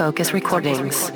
Focus Recordings.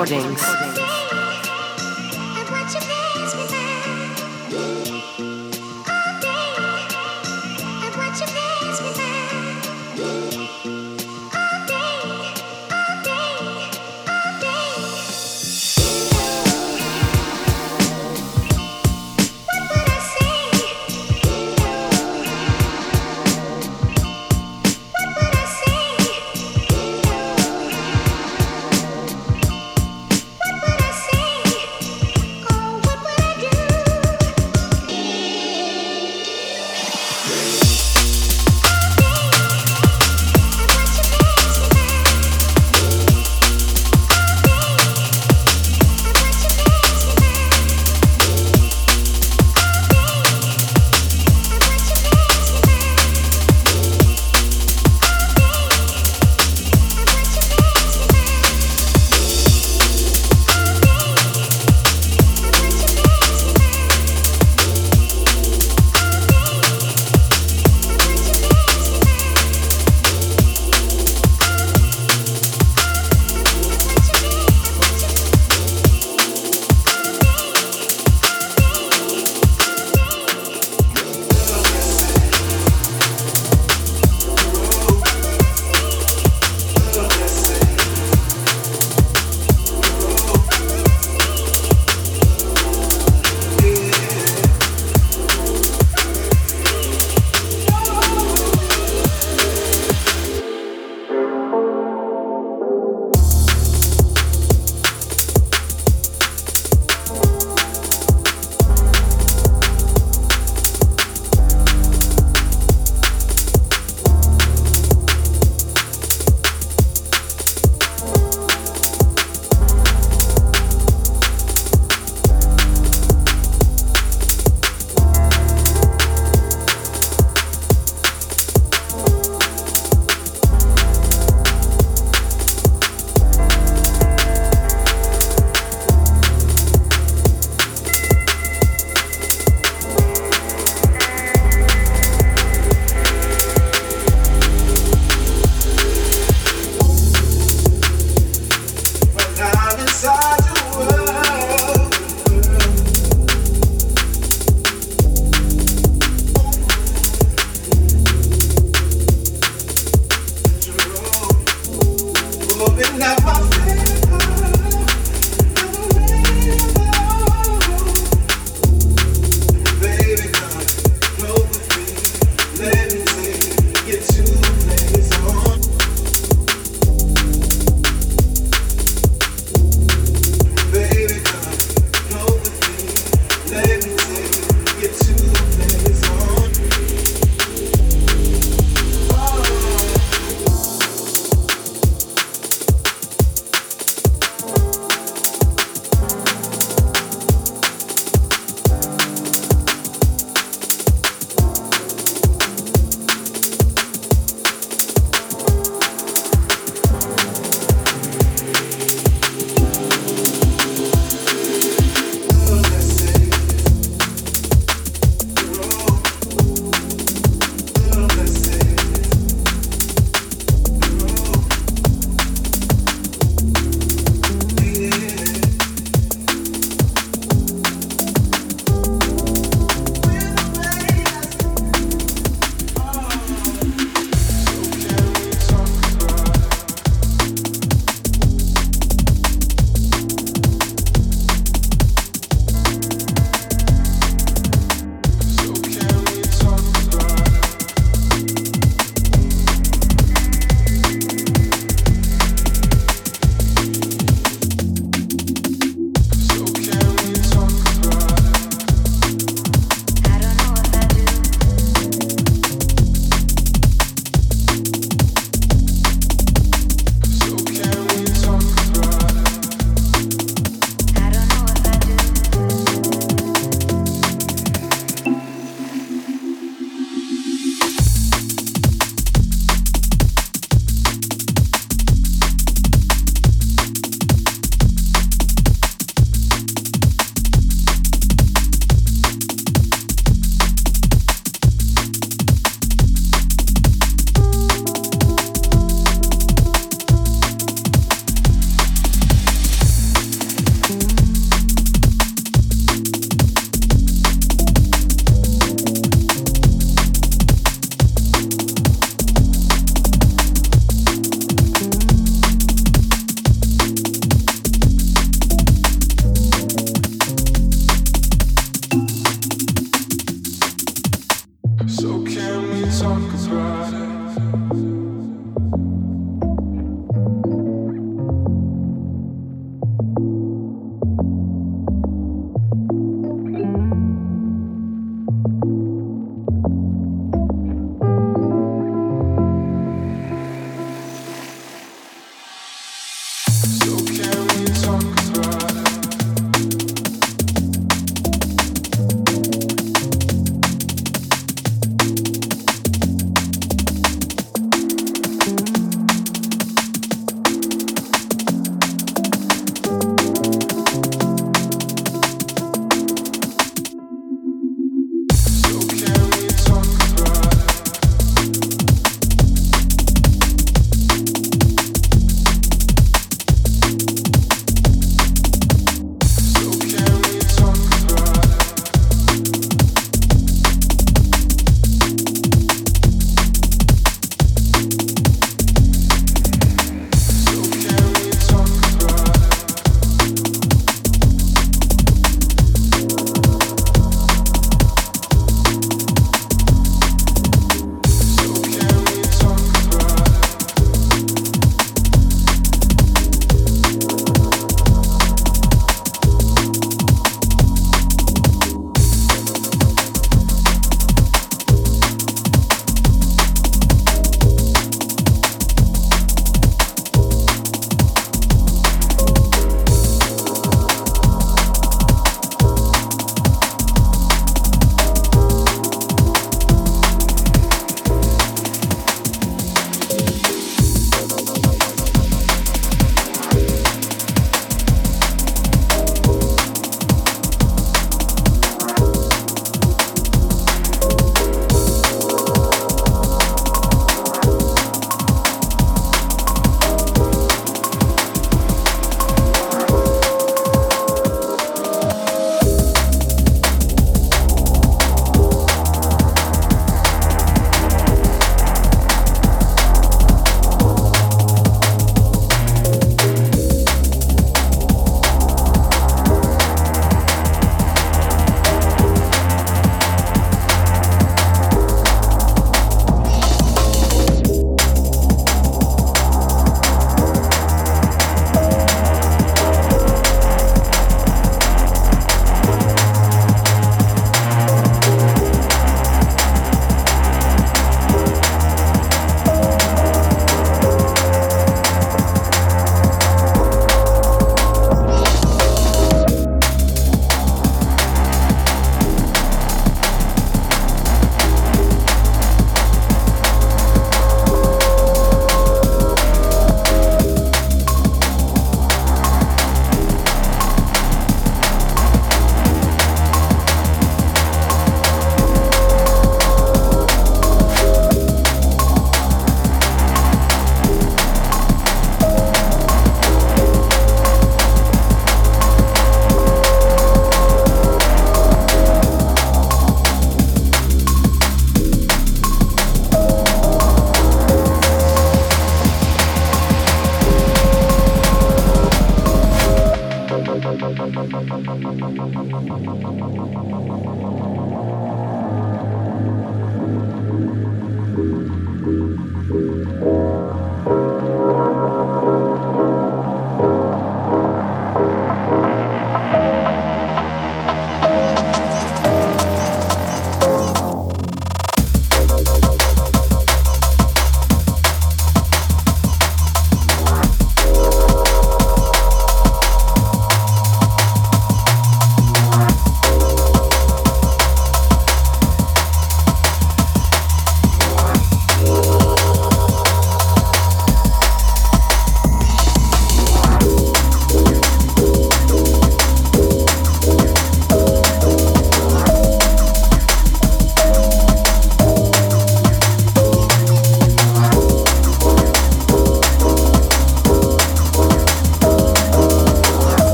Recordings.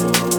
you.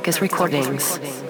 Focus Recordings.